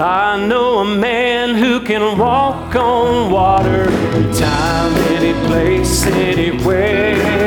I know a man who can walk on water, time, any place, anywhere.